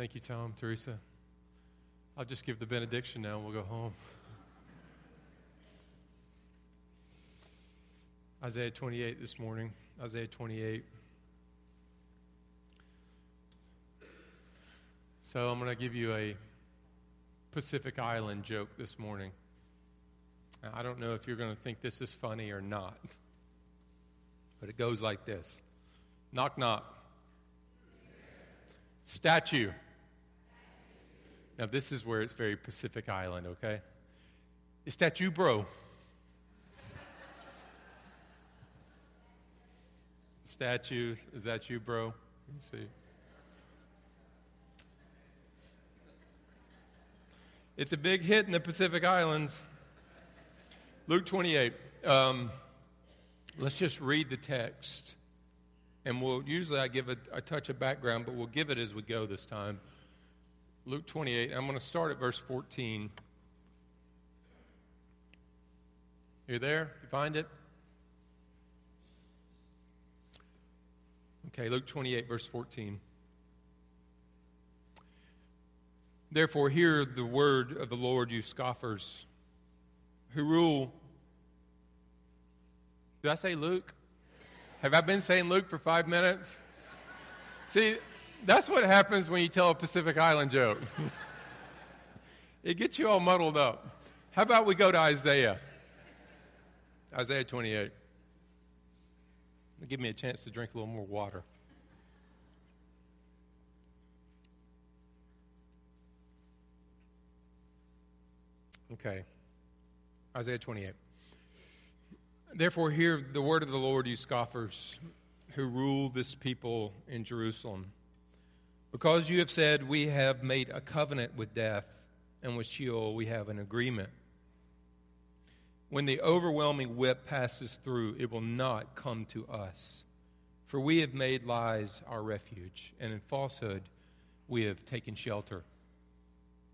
Thank you, Tom, Teresa. I'll just give the benediction now and we'll go home. Isaiah 28 this morning. Isaiah 28. So I'm going to give you a Pacific Island joke this morning. I don't know if you're going to think this is funny or not, but it goes like this Knock, knock. Statue. Now, this is where it's very Pacific Island, okay? Is that you, bro? Statue, is that you, bro? Let me see. It's a big hit in the Pacific Islands. Luke 28. Um, let's just read the text. And we'll usually I give a, a touch of background, but we'll give it as we go this time. Luke 28. I'm going to start at verse 14. You there? You find it? Okay, Luke 28, verse 14. Therefore, hear the word of the Lord, you scoffers, who rule. Did I say Luke? Have I been saying Luke for five minutes? See, that's what happens when you tell a Pacific Island joke. it gets you all muddled up. How about we go to Isaiah? Isaiah 28. Give me a chance to drink a little more water. Okay. Isaiah 28. Therefore, hear the word of the Lord, you scoffers who rule this people in Jerusalem. Because you have said, We have made a covenant with death, and with Sheol we have an agreement. When the overwhelming whip passes through, it will not come to us. For we have made lies our refuge, and in falsehood we have taken shelter.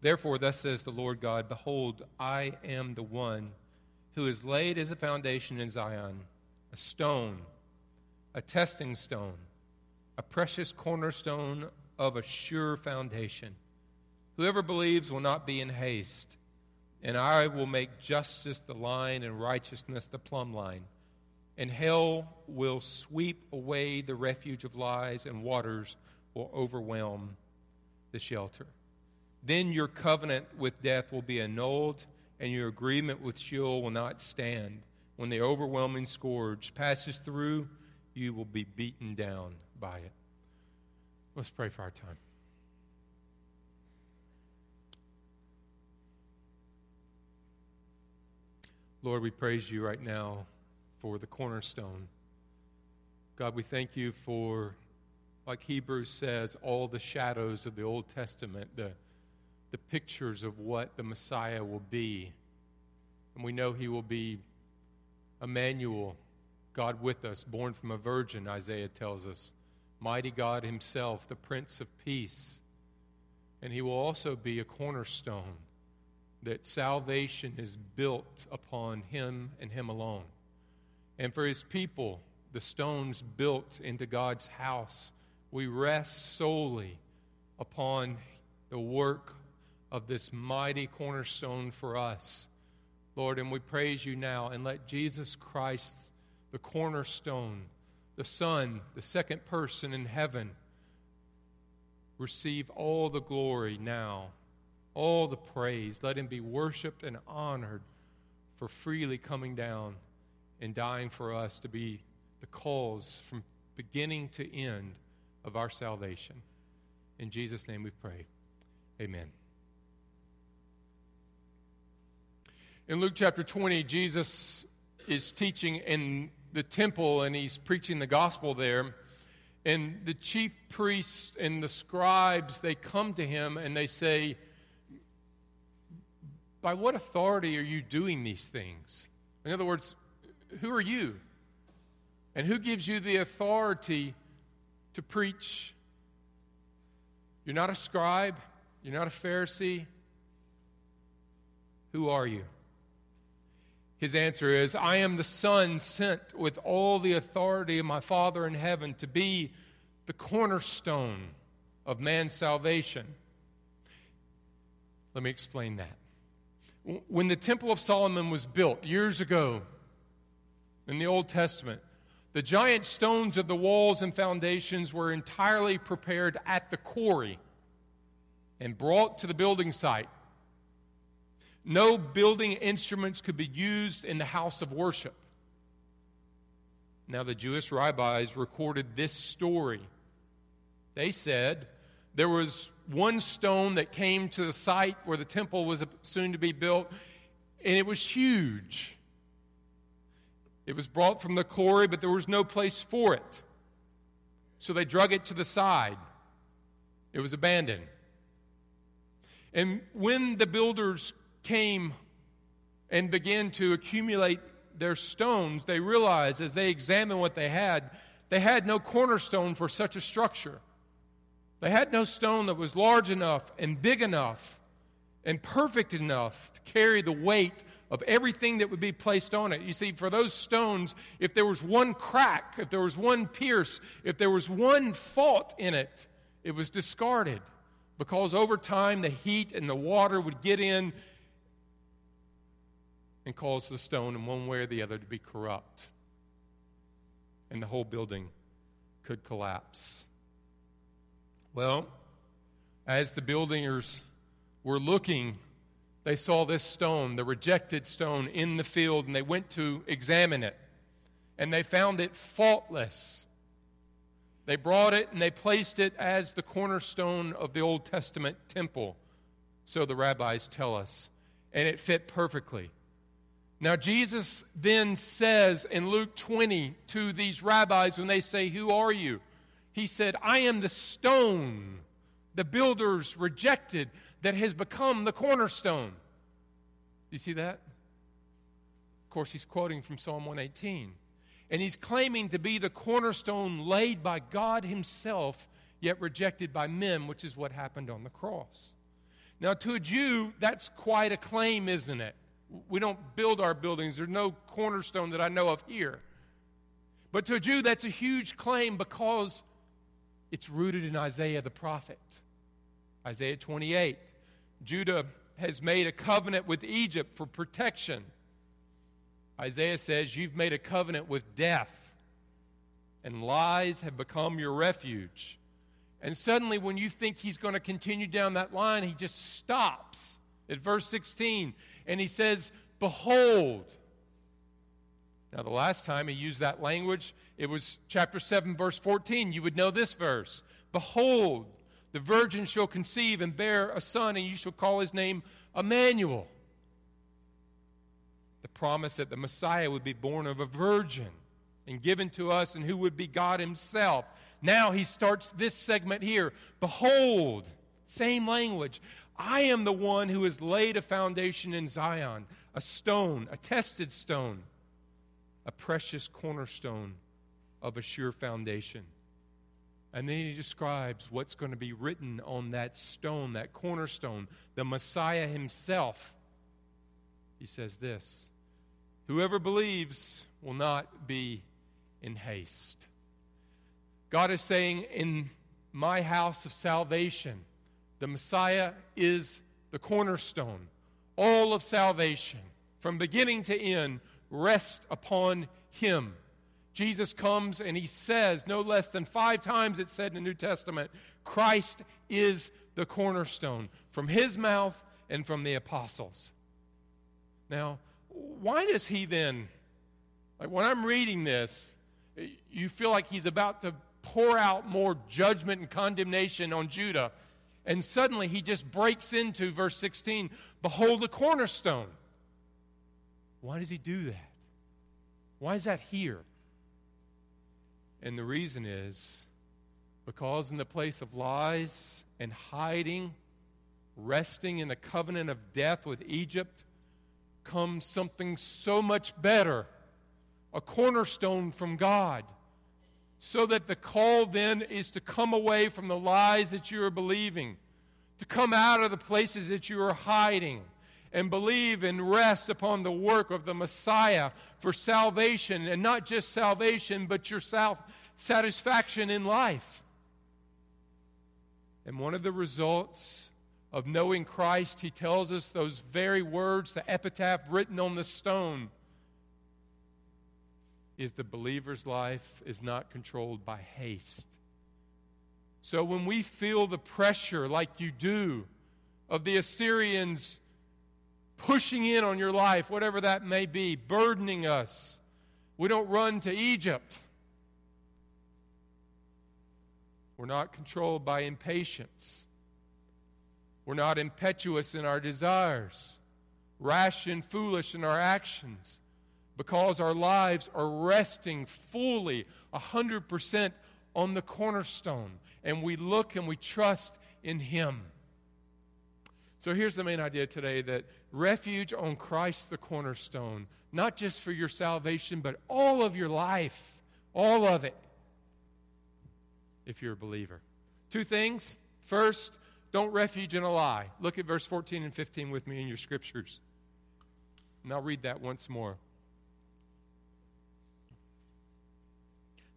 Therefore, thus says the Lord God Behold, I am the one who is laid as a foundation in Zion, a stone, a testing stone, a precious cornerstone of a sure foundation. Whoever believes will not be in haste, and I will make justice the line and righteousness the plumb line. And hell will sweep away the refuge of lies, and waters will overwhelm the shelter. Then your covenant with death will be annulled and your agreement with Sheol will not stand. When the overwhelming scourge passes through, you will be beaten down by it. Let's pray for our time. Lord, we praise you right now for the cornerstone. God, we thank you for, like Hebrews says, all the shadows of the Old Testament, the the pictures of what the Messiah will be. And we know he will be Emmanuel, God with us, born from a virgin, Isaiah tells us. Mighty God himself, the Prince of Peace. And he will also be a cornerstone that salvation is built upon him and him alone. And for his people, the stones built into God's house, we rest solely upon the work of this mighty cornerstone for us. Lord, and we praise you now and let Jesus Christ, the cornerstone, the Son, the second person in heaven, receive all the glory now, all the praise. Let him be worshiped and honored for freely coming down and dying for us to be the cause from beginning to end of our salvation. In Jesus' name we pray. Amen. In Luke chapter 20, Jesus is teaching in the temple and he's preaching the gospel there. And the chief priests and the scribes, they come to him and they say, By what authority are you doing these things? In other words, who are you? And who gives you the authority to preach? You're not a scribe, you're not a Pharisee. Who are you? His answer is, I am the Son sent with all the authority of my Father in heaven to be the cornerstone of man's salvation. Let me explain that. When the Temple of Solomon was built years ago in the Old Testament, the giant stones of the walls and foundations were entirely prepared at the quarry and brought to the building site. No building instruments could be used in the house of worship. Now, the Jewish rabbis recorded this story. They said there was one stone that came to the site where the temple was soon to be built, and it was huge. It was brought from the quarry, but there was no place for it. So they drug it to the side. It was abandoned. And when the builders came and began to accumulate their stones, they realized as they examined what they had, they had no cornerstone for such a structure. They had no stone that was large enough and big enough and perfect enough to carry the weight of everything that would be placed on it. You see, for those stones, if there was one crack, if there was one pierce, if there was one fault in it, it was discarded because over time the heat and the water would get in and cause the stone in one way or the other to be corrupt. And the whole building could collapse. Well, as the builders were looking, they saw this stone, the rejected stone, in the field, and they went to examine it. And they found it faultless they brought it and they placed it as the cornerstone of the Old Testament temple, so the rabbis tell us. And it fit perfectly. Now, Jesus then says in Luke 20 to these rabbis when they say, Who are you? He said, I am the stone the builders rejected that has become the cornerstone. You see that? Of course, he's quoting from Psalm 118. And he's claiming to be the cornerstone laid by God himself, yet rejected by men, which is what happened on the cross. Now, to a Jew, that's quite a claim, isn't it? We don't build our buildings, there's no cornerstone that I know of here. But to a Jew, that's a huge claim because it's rooted in Isaiah the prophet. Isaiah 28. Judah has made a covenant with Egypt for protection. Isaiah says, You've made a covenant with death, and lies have become your refuge. And suddenly, when you think he's going to continue down that line, he just stops at verse 16 and he says, Behold. Now, the last time he used that language, it was chapter 7, verse 14. You would know this verse Behold, the virgin shall conceive and bear a son, and you shall call his name Emmanuel the promise that the Messiah would be born of a virgin and given to us, and who would be God Himself. Now he starts this segment here Behold, same language. I am the one who has laid a foundation in Zion, a stone, a tested stone, a precious cornerstone of a sure foundation. And then he describes what's going to be written on that stone, that cornerstone, the Messiah himself. He says this Whoever believes will not be in haste. God is saying, In my house of salvation, the Messiah is the cornerstone. All of salvation, from beginning to end, rest upon him. Jesus comes and he says, no less than five times it said in the New Testament, Christ is the cornerstone from his mouth and from the apostles. Now, why does he then, like when I'm reading this, you feel like he's about to pour out more judgment and condemnation on Judah. And suddenly he just breaks into verse 16 Behold the cornerstone. Why does he do that? Why is that here? And the reason is because in the place of lies and hiding, resting in the covenant of death with Egypt, comes something so much better a cornerstone from God. So that the call then is to come away from the lies that you are believing, to come out of the places that you are hiding, and believe and rest upon the work of the Messiah for salvation, and not just salvation, but your self satisfaction in life. And one of the results of knowing Christ, he tells us those very words, the epitaph written on the stone, is the believer's life is not controlled by haste. So when we feel the pressure, like you do, of the Assyrians pushing in on your life, whatever that may be, burdening us, we don't run to Egypt. We're not controlled by impatience. We're not impetuous in our desires, rash and foolish in our actions, because our lives are resting fully, 100% on the cornerstone, and we look and we trust in Him. So here's the main idea today that refuge on Christ the cornerstone, not just for your salvation, but all of your life, all of it, if you're a believer. Two things. First, don't refuge in a lie. Look at verse 14 and 15 with me in your scriptures. And I'll read that once more.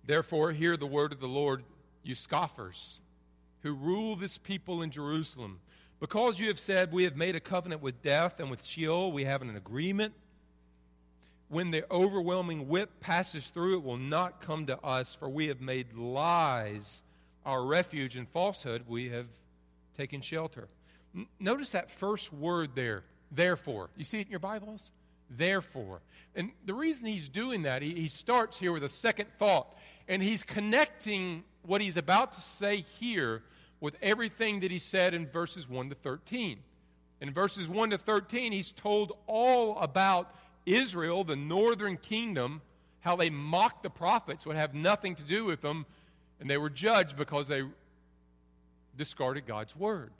Therefore, hear the word of the Lord, you scoffers, who rule this people in Jerusalem. Because you have said, We have made a covenant with death and with Sheol, we have an agreement. When the overwhelming whip passes through, it will not come to us, for we have made lies our refuge and falsehood, we have taken shelter. N- notice that first word there, therefore. You see it in your Bibles? Therefore. And the reason he's doing that, he, he starts here with a second thought, and he's connecting what he's about to say here with everything that he said in verses 1 to 13. In verses 1 to 13, he's told all about Israel, the northern kingdom, how they mocked the prophets, would have nothing to do with them, and they were judged because they discarded God's word.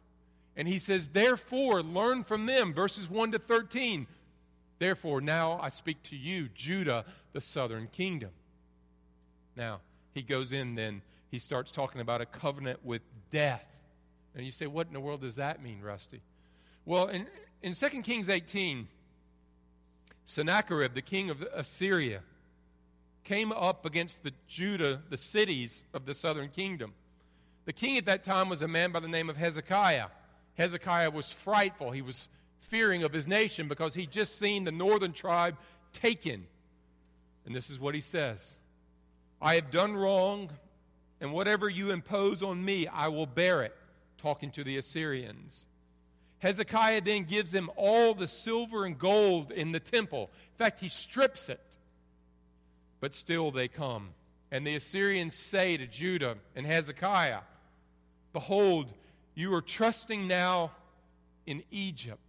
And he says, Therefore, learn from them, verses 1 to 13. Therefore, now I speak to you, Judah, the southern kingdom. Now, he goes in then, he starts talking about a covenant with death. And you say, What in the world does that mean, Rusty? Well, in, in 2 Kings 18, Sennacherib, the king of Assyria, came up against the Judah, the cities of the southern kingdom. The king at that time was a man by the name of Hezekiah. Hezekiah was frightful. He was fearing of his nation because he'd just seen the northern tribe taken. And this is what he says I have done wrong, and whatever you impose on me, I will bear it. Talking to the Assyrians. Hezekiah then gives them all the silver and gold in the temple. In fact, he strips it. But still they come. And the Assyrians say to Judah and Hezekiah, Behold, you are trusting now in Egypt,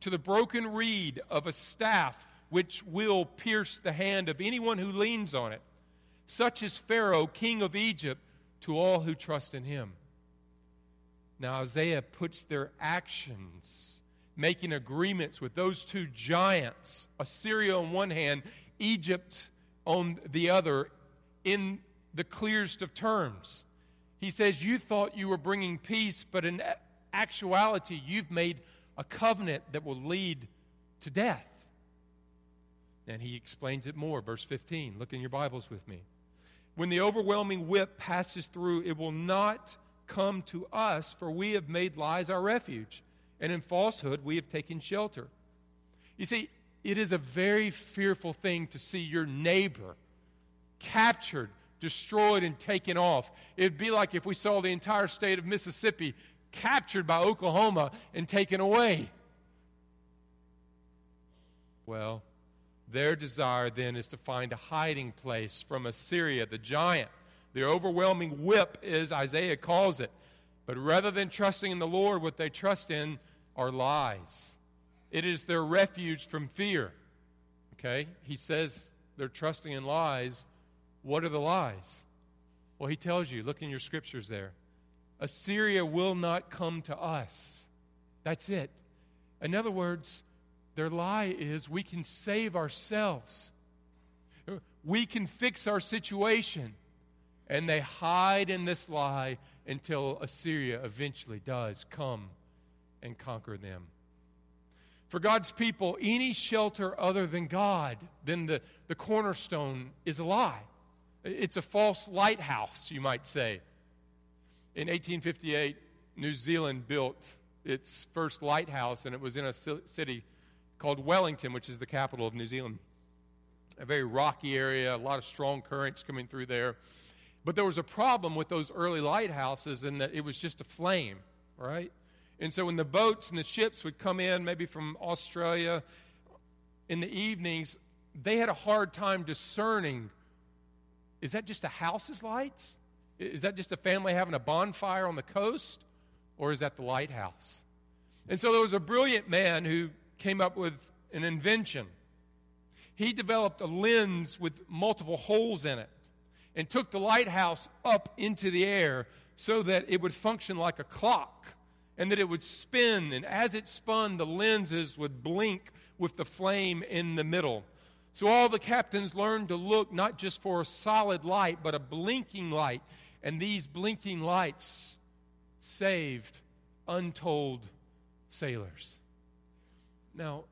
to the broken reed of a staff which will pierce the hand of anyone who leans on it. Such is Pharaoh, king of Egypt, to all who trust in him. Now, Isaiah puts their actions, making agreements with those two giants, Assyria on one hand, Egypt on the other in the clearest of terms. He says, You thought you were bringing peace, but in actuality, you've made a covenant that will lead to death. And he explains it more. Verse 15. Look in your Bibles with me. When the overwhelming whip passes through, it will not come to us, for we have made lies our refuge, and in falsehood we have taken shelter. You see, it is a very fearful thing to see your neighbor captured, destroyed, and taken off. It'd be like if we saw the entire state of Mississippi captured by Oklahoma and taken away. Well, their desire then is to find a hiding place from Assyria, the giant. The overwhelming whip, as Isaiah calls it. But rather than trusting in the Lord, what they trust in are lies. It is their refuge from fear. Okay? He says they're trusting in lies. What are the lies? Well, he tells you, look in your scriptures there. Assyria will not come to us. That's it. In other words, their lie is we can save ourselves, we can fix our situation. And they hide in this lie until Assyria eventually does come and conquer them. For God's people, any shelter other than God, than the, the cornerstone, is a lie. It's a false lighthouse, you might say. In 1858, New Zealand built its first lighthouse, and it was in a city called Wellington, which is the capital of New Zealand. A very rocky area, a lot of strong currents coming through there. But there was a problem with those early lighthouses in that it was just a flame, right? And so when the boats and the ships would come in, maybe from Australia, in the evenings, they had a hard time discerning is that just a house's lights? Is that just a family having a bonfire on the coast? Or is that the lighthouse? And so there was a brilliant man who came up with an invention. He developed a lens with multiple holes in it and took the lighthouse up into the air so that it would function like a clock and that it would spin. And as it spun, the lenses would blink with the flame in the middle. So all the captains learned to look not just for a solid light, but a blinking light. And these blinking lights saved untold sailors. Now,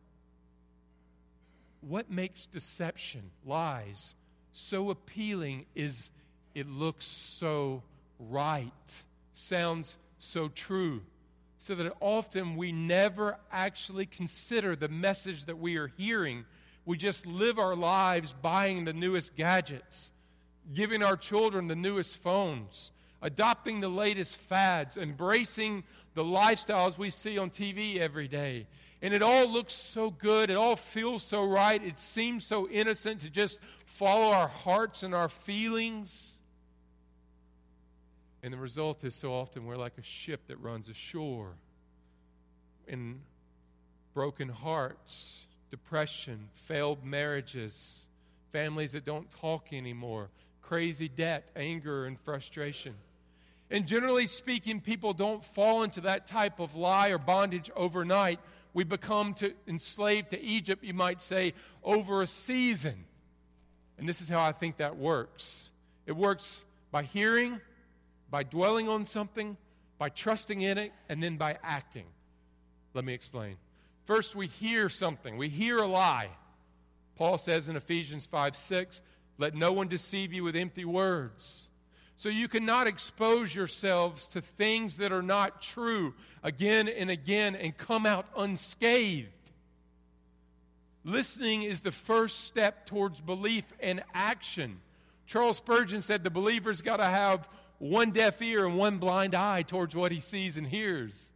what makes deception, lies, so appealing is it looks so right, sounds so true, so that often we never actually consider the message that we are hearing. We just live our lives buying the newest gadgets, giving our children the newest phones, adopting the latest fads, embracing the lifestyles we see on TV every day. And it all looks so good. It all feels so right. It seems so innocent to just follow our hearts and our feelings. And the result is so often we're like a ship that runs ashore in broken hearts, depression, failed marriages, families that don't talk anymore, crazy debt, anger, and frustration. And generally speaking, people don't fall into that type of lie or bondage overnight. We become to, enslaved to Egypt, you might say, over a season. And this is how I think that works it works by hearing, by dwelling on something, by trusting in it, and then by acting. Let me explain. First, we hear something, we hear a lie. Paul says in Ephesians 5 6, let no one deceive you with empty words. So you cannot expose yourselves to things that are not true again and again and come out unscathed. Listening is the first step towards belief and action. Charles Spurgeon said the believer's got to have one deaf ear and one blind eye towards what he sees and hears.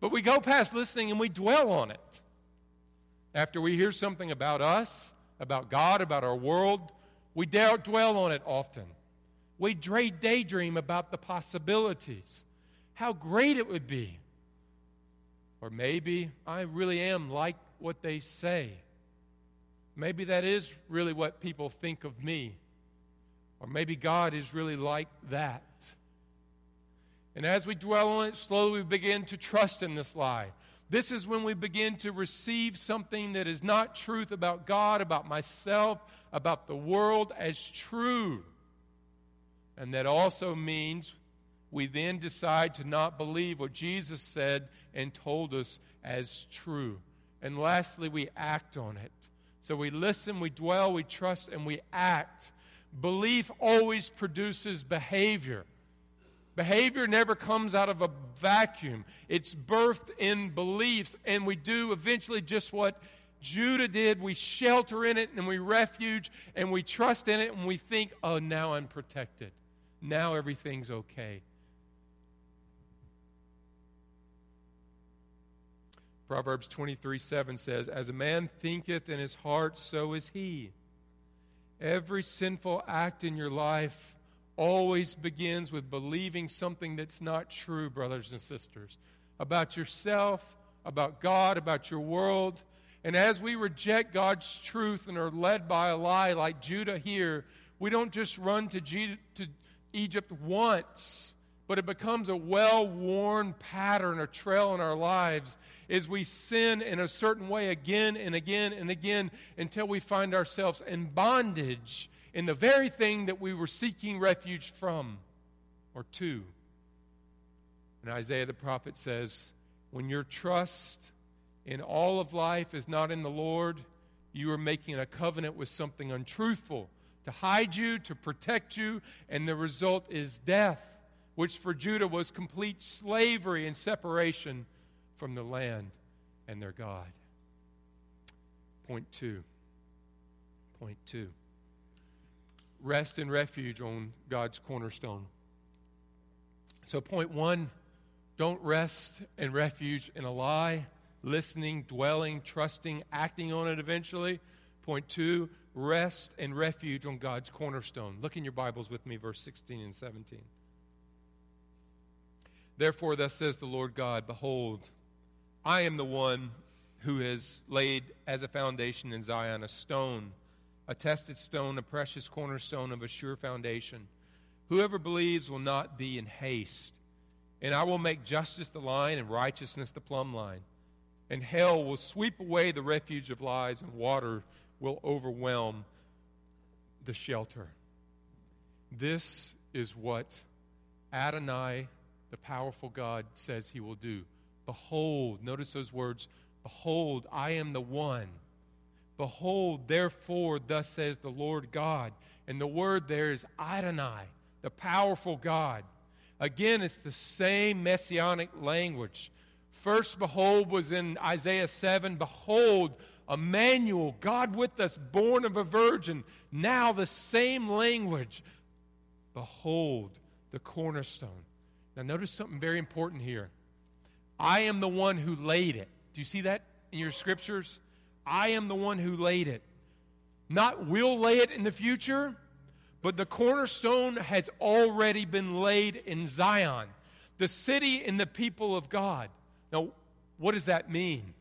But we go past listening and we dwell on it. After we hear something about us, about God, about our world, we dwell on it often. We daydream about the possibilities, how great it would be. Or maybe I really am like what they say. Maybe that is really what people think of me. Or maybe God is really like that. And as we dwell on it, slowly we begin to trust in this lie. This is when we begin to receive something that is not truth about God, about myself, about the world as true. And that also means we then decide to not believe what Jesus said and told us as true. And lastly, we act on it. So we listen, we dwell, we trust, and we act. Belief always produces behavior. Behavior never comes out of a vacuum. It's birthed in beliefs, and we do eventually just what Judah did. We shelter in it, and we refuge, and we trust in it, and we think, oh, now I'm protected now everything's okay. Proverbs 23 7 says, As a man thinketh in his heart, so is he. Every sinful act in your life always begins with believing something that's not true, brothers and sisters, about yourself, about God, about your world. And as we reject God's truth and are led by a lie like Judah here, we don't just run to, G- to Egypt once, but it becomes a well worn pattern, a trail in our lives as we sin in a certain way again and again and again until we find ourselves in bondage in the very thing that we were seeking refuge from or to. And Isaiah the prophet says, When your trust in all of life is not in the Lord, you are making a covenant with something untruthful to hide you, to protect you, and the result is death, which for Judah was complete slavery and separation from the land and their God. Point two. Point two. Rest and refuge on God's cornerstone. So, point one don't rest and refuge in a lie, listening, dwelling, trusting, acting on it eventually. Point two rest and refuge on God's cornerstone. Look in your Bibles with me, verse 16 and 17. Therefore, thus says the Lord God Behold, I am the one who has laid as a foundation in Zion a stone, a tested stone, a precious cornerstone of a sure foundation. Whoever believes will not be in haste. And I will make justice the line and righteousness the plumb line. And hell will sweep away the refuge of lies, and water will overwhelm the shelter. This is what Adonai, the powerful God, says he will do. Behold, notice those words Behold, I am the one. Behold, therefore, thus says the Lord God. And the word there is Adonai, the powerful God. Again, it's the same messianic language. First, behold was in Isaiah 7. Behold, Emmanuel, God with us, born of a virgin. Now, the same language. Behold, the cornerstone. Now, notice something very important here. I am the one who laid it. Do you see that in your scriptures? I am the one who laid it. Not will lay it in the future, but the cornerstone has already been laid in Zion, the city and the people of God. Now, what does that mean?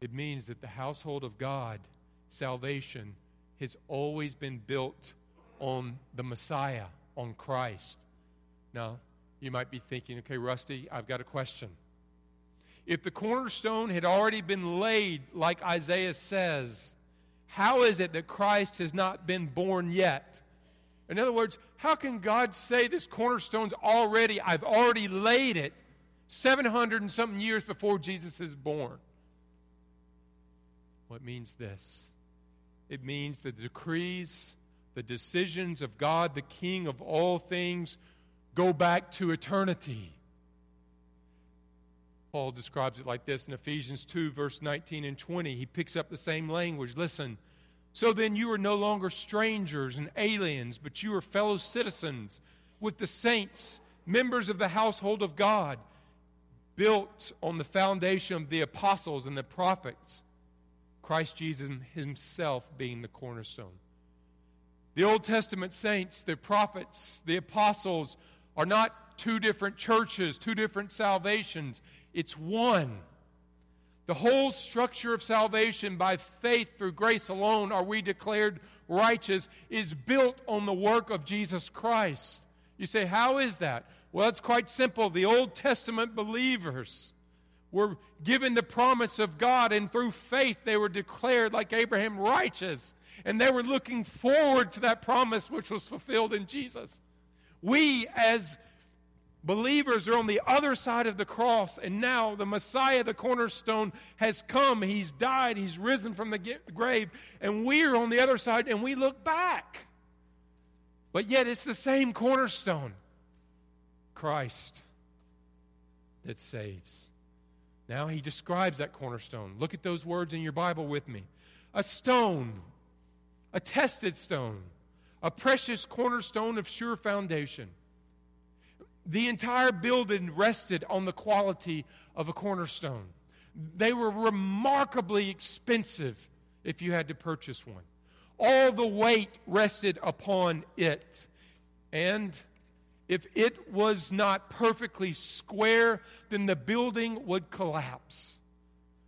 It means that the household of God, salvation, has always been built on the Messiah, on Christ. Now, you might be thinking, okay, Rusty, I've got a question. If the cornerstone had already been laid, like Isaiah says, how is it that Christ has not been born yet? In other words, how can God say this cornerstone's already, I've already laid it 700 and something years before Jesus is born? Well, it means this it means the decrees, the decisions of God, the King of all things, go back to eternity. Paul describes it like this in Ephesians 2, verse 19 and 20. He picks up the same language. Listen. So then you are no longer strangers and aliens, but you are fellow citizens with the saints, members of the household of God, built on the foundation of the apostles and the prophets, Christ Jesus himself being the cornerstone. The Old Testament saints, the prophets, the apostles, are not two different churches, two different salvations. It's one. The whole structure of salvation by faith through grace alone are we declared righteous is built on the work of Jesus Christ. You say, how is that? Well, it's quite simple. The Old Testament believers were given the promise of God, and through faith they were declared, like Abraham, righteous. And they were looking forward to that promise which was fulfilled in Jesus. We, as believers, are on the other side of the cross, and now the Messiah, the cornerstone, has come. He's died, He's risen from the grave, and we're on the other side, and we look back. But yet, it's the same cornerstone Christ that saves. Now he describes that cornerstone. Look at those words in your Bible with me. A stone, a tested stone, a precious cornerstone of sure foundation. The entire building rested on the quality of a cornerstone. They were remarkably expensive if you had to purchase one. All the weight rested upon it. And if it was not perfectly square, then the building would collapse.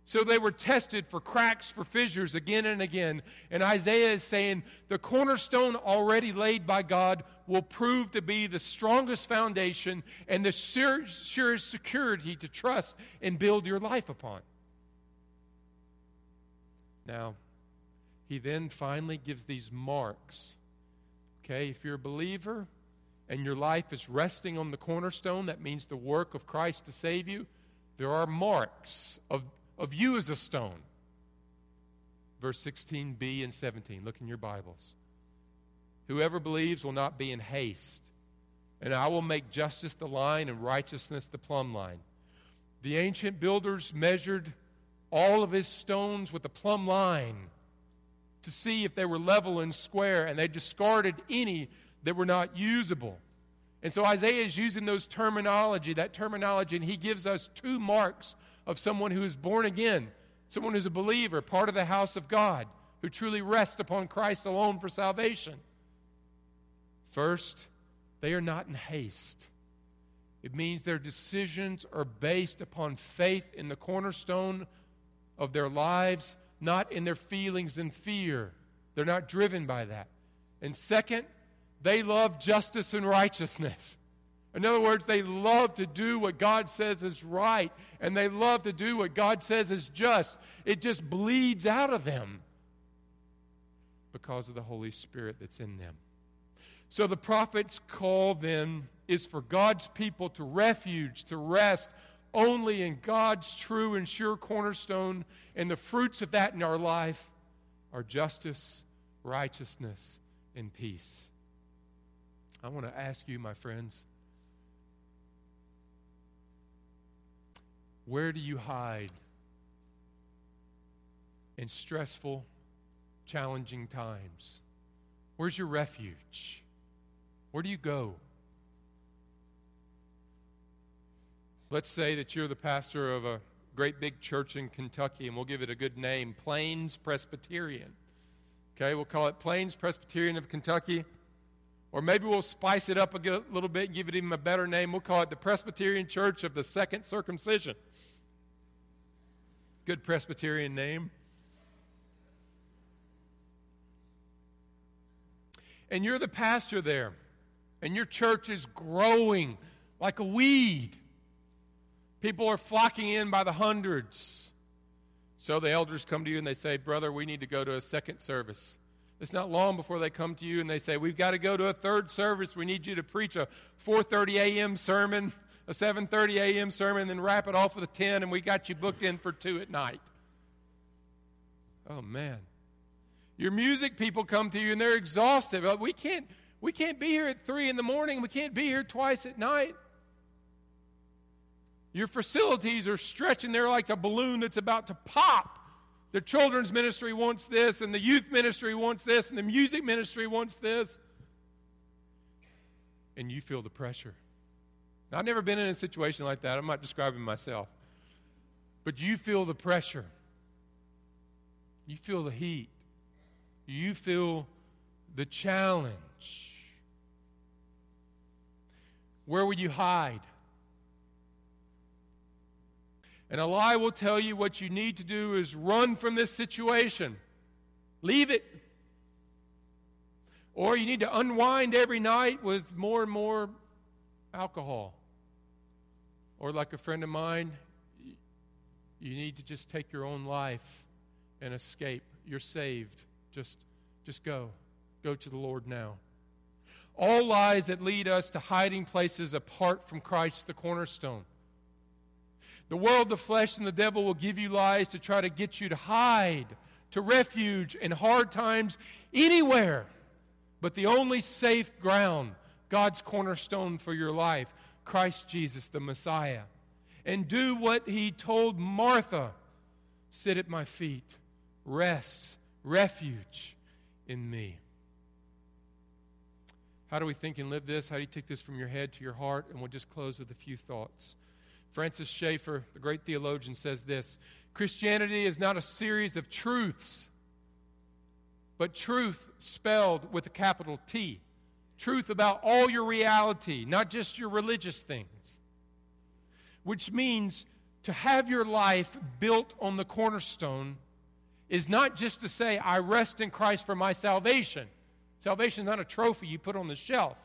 So they were tested for cracks, for fissures again and again. And Isaiah is saying the cornerstone already laid by God will prove to be the strongest foundation and the surest security to trust and build your life upon. Now, he then finally gives these marks. Okay, if you're a believer and your life is resting on the cornerstone, that means the work of Christ to save you, there are marks of of you as a stone. Verse 16b and 17. Look in your Bibles. Whoever believes will not be in haste. And I will make justice the line and righteousness the plumb line. The ancient builders measured all of his stones with a plumb line to see if they were level and square, and they discarded any that were not usable. And so Isaiah is using those terminology, that terminology, and he gives us two marks of someone who is born again, someone who's a believer, part of the house of God, who truly rests upon Christ alone for salvation. First, they are not in haste. It means their decisions are based upon faith in the cornerstone of their lives, not in their feelings and fear. They're not driven by that. And second, they love justice and righteousness. In other words, they love to do what God says is right, and they love to do what God says is just. It just bleeds out of them because of the Holy Spirit that's in them. So the prophet's call then is for God's people to refuge, to rest only in God's true and sure cornerstone, and the fruits of that in our life are justice, righteousness, and peace. I want to ask you, my friends, where do you hide in stressful, challenging times? Where's your refuge? Where do you go? Let's say that you're the pastor of a great big church in Kentucky, and we'll give it a good name Plains Presbyterian. Okay, we'll call it Plains Presbyterian of Kentucky. Or maybe we'll spice it up a little bit and give it even a better name. We'll call it the Presbyterian Church of the Second Circumcision. Good Presbyterian name. And you're the pastor there, and your church is growing like a weed. People are flocking in by the hundreds. So the elders come to you and they say, Brother, we need to go to a second service. It's not long before they come to you and they say, We've got to go to a third service. We need you to preach a 4:30 a.m. sermon, a 7:30 a.m. sermon, and then wrap it off with a 10, and we got you booked in for two at night. Oh man. Your music people come to you and they're exhausted. We can't, we can't be here at three in the morning. We can't be here twice at night. Your facilities are stretching there like a balloon that's about to pop. The children's ministry wants this, and the youth ministry wants this, and the music ministry wants this. And you feel the pressure. Now, I've never been in a situation like that. I'm not describing myself. But you feel the pressure. You feel the heat. You feel the challenge. Where will you hide? And a lie will tell you what you need to do is run from this situation, leave it. Or you need to unwind every night with more and more alcohol. Or, like a friend of mine, you need to just take your own life and escape. You're saved. Just, just go. Go to the Lord now. All lies that lead us to hiding places apart from Christ, the cornerstone. The world, the flesh, and the devil will give you lies to try to get you to hide, to refuge in hard times anywhere. But the only safe ground, God's cornerstone for your life, Christ Jesus, the Messiah. And do what he told Martha sit at my feet, rest, refuge in me. How do we think and live this? How do you take this from your head to your heart? And we'll just close with a few thoughts. Francis Schaeffer, the great theologian, says this Christianity is not a series of truths, but truth spelled with a capital T. Truth about all your reality, not just your religious things. Which means to have your life built on the cornerstone is not just to say, I rest in Christ for my salvation. Salvation is not a trophy you put on the shelf.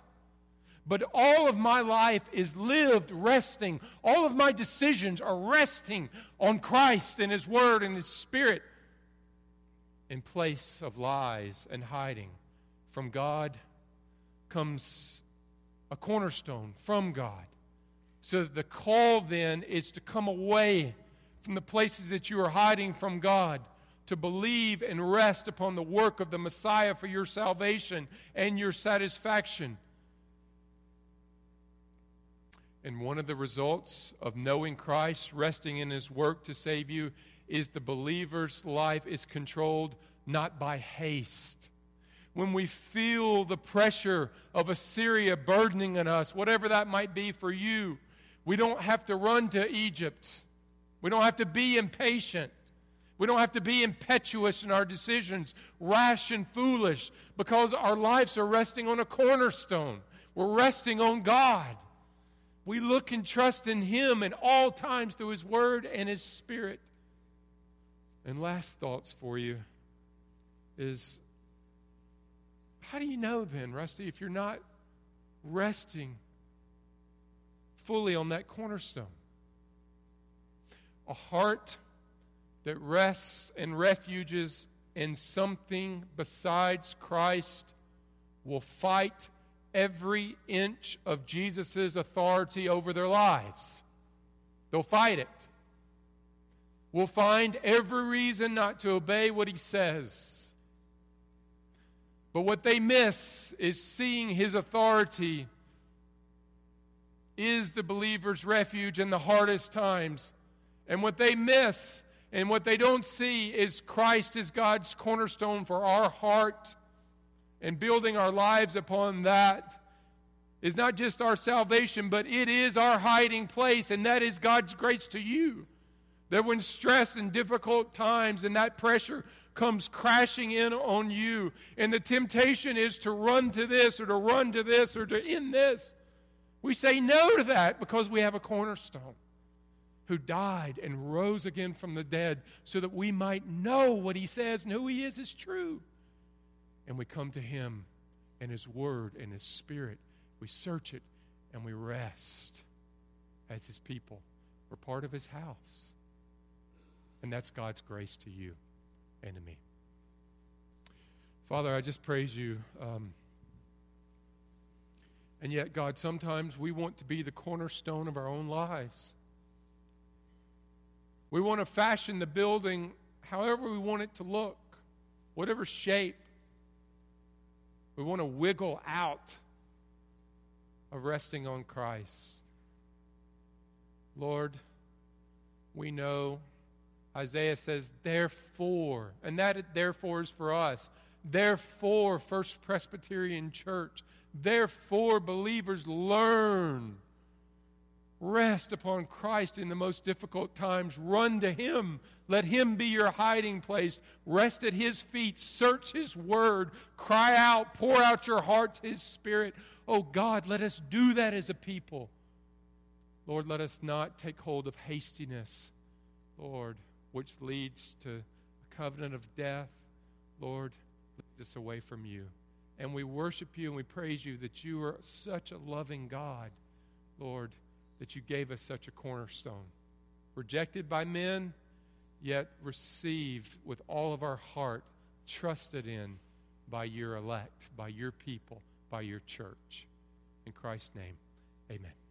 But all of my life is lived resting. All of my decisions are resting on Christ and His Word and His Spirit in place of lies and hiding. From God comes a cornerstone from God. So the call then is to come away from the places that you are hiding from God, to believe and rest upon the work of the Messiah for your salvation and your satisfaction. And one of the results of knowing Christ, resting in his work to save you, is the believer's life is controlled not by haste. When we feel the pressure of Assyria burdening on us, whatever that might be for you, we don't have to run to Egypt. We don't have to be impatient. We don't have to be impetuous in our decisions, rash and foolish, because our lives are resting on a cornerstone. We're resting on God. We look and trust in Him in all times through His Word and His Spirit. And last thoughts for you is how do you know then, Rusty, if you're not resting fully on that cornerstone? A heart that rests and refuges in something besides Christ will fight every inch of Jesus' authority over their lives. They'll fight it. Will find every reason not to obey what he says. But what they miss is seeing his authority is the believer's refuge in the hardest times. And what they miss and what they don't see is Christ is God's cornerstone for our heart and building our lives upon that is not just our salvation, but it is our hiding place, and that is God's grace to you. That when stress and difficult times and that pressure comes crashing in on you, and the temptation is to run to this or to run to this or to end this, we say no to that because we have a cornerstone who died and rose again from the dead so that we might know what he says and who he is is true. And we come to him and his word and his spirit we search it and we rest as His people. We're part of His house. And that's God's grace to you me. Father, I just praise you. Um, and yet, God, sometimes we want to be the cornerstone of our own lives. We want to fashion the building however we want it to look, whatever shape. We want to wiggle out of resting on Christ. Lord, we know Isaiah says, therefore, and that therefore is for us. Therefore, First Presbyterian Church, therefore, believers learn. Rest upon Christ in the most difficult times. Run to Him. Let Him be your hiding place. Rest at His feet. Search His Word. Cry out. Pour out your heart to His Spirit. Oh God, let us do that as a people. Lord, let us not take hold of hastiness, Lord, which leads to a covenant of death. Lord, lead us away from you. And we worship you and we praise you that you are such a loving God, Lord, that you gave us such a cornerstone. Rejected by men, yet received with all of our heart, trusted in by your elect, by your people by your church. In Christ's name, amen.